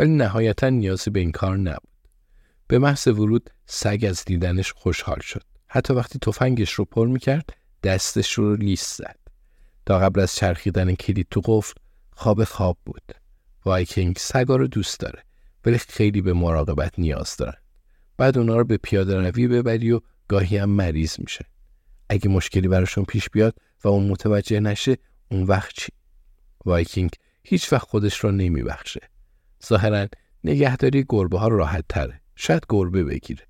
ولی نهایتا نیازی به این کار نبود. به محض ورود سگ از دیدنش خوشحال شد. حتی وقتی تفنگش رو پر می‌کرد دستش رو لیست زد. تا قبل از چرخیدن کلید تو قفل خواب خواب بود. وایکینگ سگا رو دوست داره ولی خیلی به مراقبت نیاز دارن. بعد اونا رو به پیاده روی ببری و گاهی هم مریض میشه. اگه مشکلی براشون پیش بیاد و اون متوجه نشه اون وقت چی؟ وایکینگ هیچ وقت خودش رو نمیبخشه. ظاهرا نگهداری گربه ها راحت تره. شاید گربه بگیره.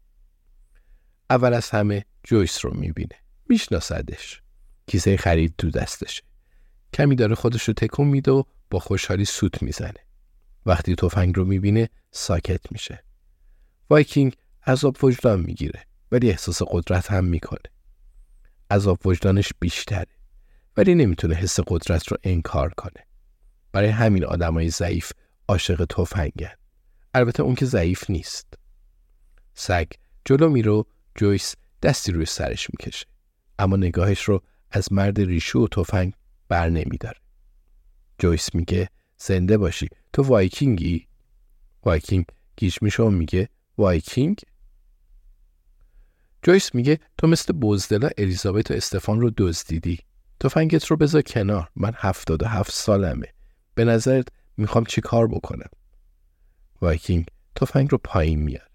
اول از همه جویس رو می‌بینه. میشناسدش. کیسه خرید تو دستشه. کمی داره خودش رو تکون میده و با خوشحالی سوت می‌زنه. وقتی تفنگ رو می‌بینه ساکت میشه. وایکینگ عذاب وجدان می‌گیره ولی احساس قدرت هم می‌کنه. عذاب وجدانش بیشتره ولی نمی‌تونه حس قدرت رو انکار کنه. برای همین آدمای ضعیف عاشق تفنگن. البته اون که ضعیف نیست. سگ جلو میره و جویس دستی روی سرش می‌کشه. اما نگاهش رو از مرد ریشو و تفنگ بر نمیداره. جویس میگه زنده باشی تو وایکینگی؟ وایکینگ گیج میشه و میگه وایکینگ؟ جویس میگه تو مثل بزدلا الیزابت و استفان رو دزدیدی. تفنگت رو بذار کنار من هفتاد و هفت سالمه. به نظرت می‌خوام چی کار بکنم؟ وایکینگ تفنگ رو پایین میاره.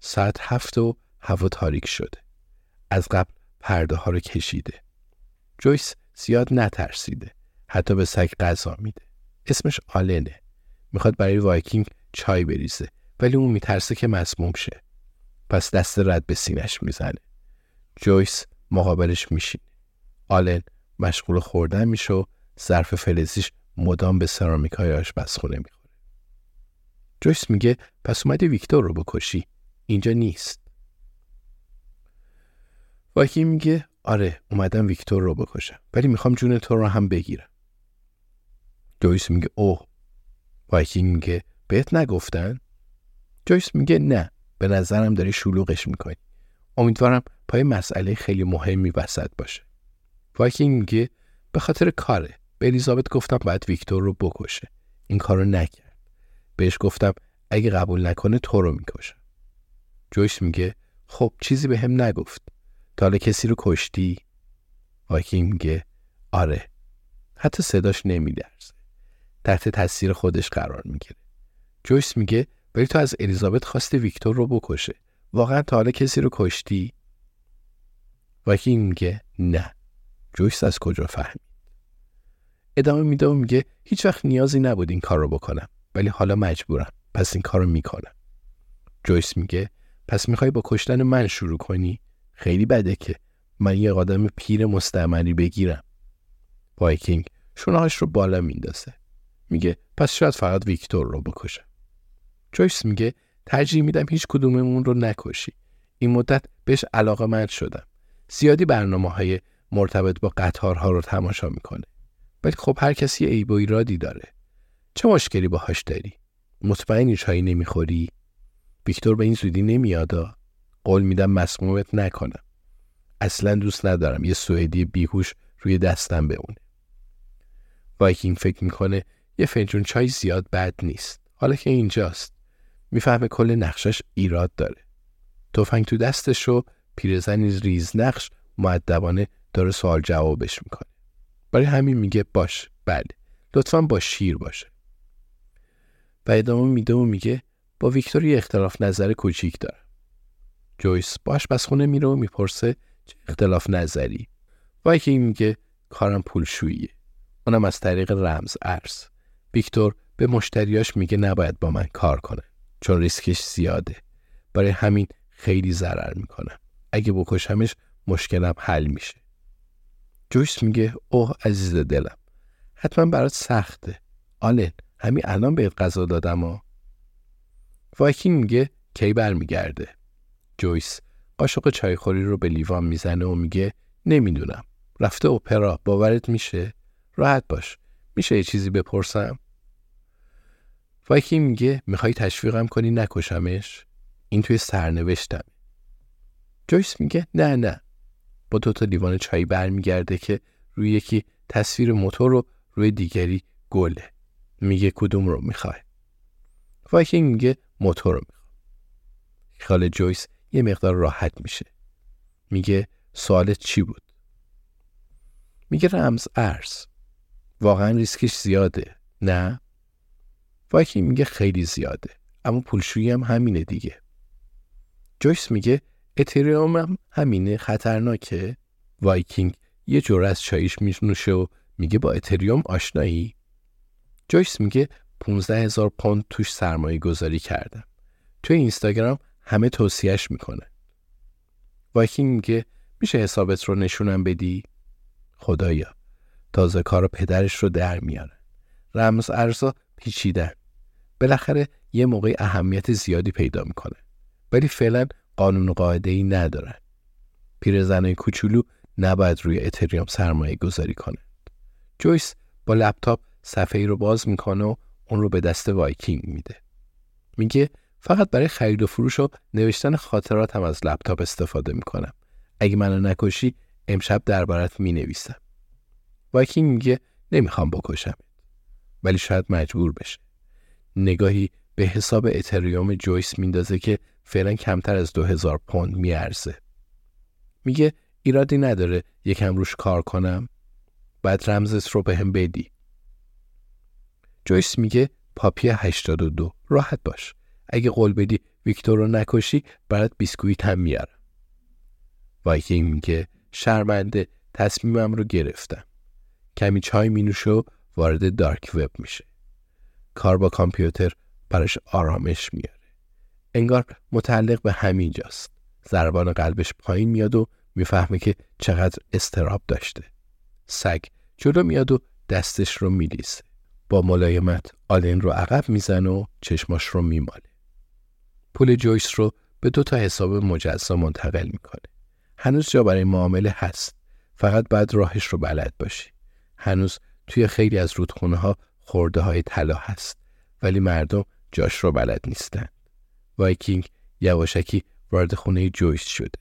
ساعت هفت و هوا تاریک شده. از قبل پرده ها رو کشیده. جویس زیاد نترسیده. حتی به سگ غذا میده. اسمش آلنه. می‌خواد برای وایکینگ چای بریزه ولی اون میترسه که مسموم شه. پس دست رد به سینش می‌زنه. جویس مقابلش میشینه. آلن مشغول خوردن میشه و ظرف فلزیش مدام به سرامیک های آشپزخونه می‌خوره. جویس میگه پس اومدی ویکتور رو بکشی. اینجا نیست. وایکینگ میگه آره اومدم ویکتور رو بکشم ولی می‌خوام جون تو رو هم بگیرم. جویس میگه اوه. وایکینگ میگه بهت نگفتن؟ جویس میگه نه به نظرم داری شلوغش می‌کنی. امیدوارم پای مسئله خیلی مهمی وسط باشه. وایکینگ میگه به خاطر کاره. به الیزابت گفتم باید ویکتور رو بکشه. این کارو نکرد. بهش گفتم اگه قبول نکنه تو رو می‌کشم. جویس میگه خب چیزی بهم نگفت. تا حالا کسی رو کشتی؟ وایکینگ میگه آره. حتی صداش نمیلرزه. تحت تاثیر خودش قرار می‌گیره. جویس میگه ولی تو از الیزابت خواستی ویکتور رو بکشه. واقعا تا حالا کسی رو کشتی؟ وایکینگ میگه نه. جویس از کجا فهمید؟ ادامه میده و میگه هیچ وقت نیازی نبود این کار رو بکنم ولی حالا مجبورم پس این کار رو می‌کنم. جویس میگه پس می‌خوای با کشتن من شروع کنی؟ خیلی بده که من یه آدم پیر مستمری بگیرم. وایکینگ شونه‌هاش رو بالا میندازه. میگه پس شاید فقط ویکتور رو بکشم. جویس میگه ترجیح میدم هیچ کدوممون رو نکشی. این مدت بهش علاقه مند شدم. زیادی برنامه های مرتبط با قطارها رو تماشا می‌کنه. ولی خب هر کسی عیب و ایرادی داره. چه مشکلی باهاش داری؟ مطمئنی چایی نمی‌خوری؟ ویکتور به این زودی نمیادا قول میدم مسمومت نکنم. اصلا دوست ندارم یه سوئدی بیهوش روی دستم بمونه. وایکینگ فکر می‌کنه یه فنجون چای زیاد بد نیست. حالا که اینجاست. می‌فهمه کل نقشش ایراد داره. تفنگ تو دستشه و پیرزنی ریز نقش مؤدبانه داره سوال جوابش می‌کنه. برای همین میگه باشه بله. لطفا با شیر باشه. و ادامه میده و میگه با ویکتور یه اختلاف نظر کوچیک داره جویس به آشپزخونه میره و می‌پرسه چه اختلاف نظری؟ وایکینگ میگه کارم پولشوییه. اونم از طریق رمز ارز ویکتور به مشتریاش میگه نباید با من کار کنه چون ریسکش زیاده. برای همین خیلی ضرر می‌کنم. اگه بکشمش مشکلم حل میشه. جویس میگه اوه عزیز دلم. حتما برات سخته. آلن همین الان بهت غذا دادم ها. وایکینگ میگه کی برمیگرده؟ جویس قاشق چایخوری رو به لیوان می‌زنه و میگه نمی‌دونم. رفته اپرا باورت میشه؟ راحت باش. میشه یه چیزی بپرسم؟ وایکینگ میگه می‌خوای تشویقم کنی نکشمش؟ این توی سرنوشتمه. جویس میگه نه نه. با دو تا لیوان چای برمیگرده که روی یکی تصویر موتور و روی دیگری گله. میگه کدوم رو می‌خوای؟ وایکینگ میگه موتور رو می‌خوام. خیال جویس یه مقدار راحت میشه. میگه سوالت چی بود؟ میگه رمز ارز. واقعا ریسکش زیاده نه؟ وایکینگ میگه خیلی زیاده اما پولشویی هم همینه دیگه. جویس میگه اتریوم هم همینه خطرناکه. وایکینگ یه جرعه از چاییش می‌نوشه و میگه با اتریوم آشنایی؟ جویس میگه 15 هزار پوند توش سرمایه گذاری کردم. توی اینستاگرام همه توصیهش می‌کنه. وایکینگ میگه میشه حسابت رو نشونم بدی؟ خدایا تازه کار پدرش رو در میاره. رمز ارزا پیچیدن. بالاخره یه موقع اهمیت زیادی پیدا می‌کنه. ولی فعلا قانون و قاعده ای ندارن. پیرزنای کوچولو نباید روی اتریوم سرمایه گذاری کنن جویس با لپتاپ صفحه ای رو باز می‌کنه و اون رو به دست وایکینگ میده. میگه فقط برای خرید و فروش و نوشتن خاطراتم از لپتاپ استفاده می‌کنم. اگه منو نکشی امشب دربارت می‌نویسم. وایکینگ میگه نمی‌خوام بکشم ولی شاید مجبور بشه. نگاهی به حساب اتریوم جویس میندازه که فعلا کمتر از دو هزار پوند میارزه. میگه ایرادی نداره یکم روش کار کنم. باید رمزت رو بهم بدی. جویس میگه Poppy 82 راحت باش. اگه قول بدی ویکتور رو نکشی برات بیسکویت هم میارم وایکینگ میگه شرمنده تصمیمم رو گرفتم. کمی چای مینوشه و وارد dark web میشه. کار با کامپیوتر براش آرامش میاره انگار متعلق به همین جاست. ضربان قلبش پایین میاد و می‌فهمه که چقدر اضطراب داشته. سگ جلو میاد و دستش رو میلیسه. با ملایمت آلن رو عقب می‌زنه و چشماش رو میماله. پول جویس رو به دو تا حساب مجزا منتقل می‌کنه. هنوز جا برای معامله هست. فقط باید راهش رو بلد باشی هنوز توی خیلی از رودخونه ها خرده های طلا هست. ولی مردم جاش رو بلد نیستن. وایکینگ یواشکی وارد خونه جویس شده.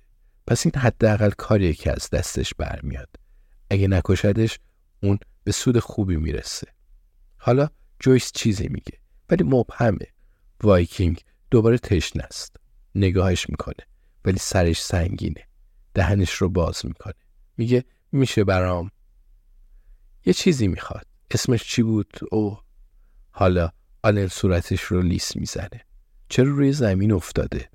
پس این حداقل کاریه که از دستش برمیاد. اگه نکشدش اون به سود خوبی می‌رسه. حالا جویس چیزی میگه ولی مبهمه. وایکینگ دوباره تشنه است. نگاهش می‌کنه ولی سرش سنگینه. دهنش رو باز می‌کنه. میگه میشه برام. یه چیزی می‌خواد. اسمش چی بود؟ او حالا آلن صورتش رو لیس می‌زنه. چرا روی زمین افتاده؟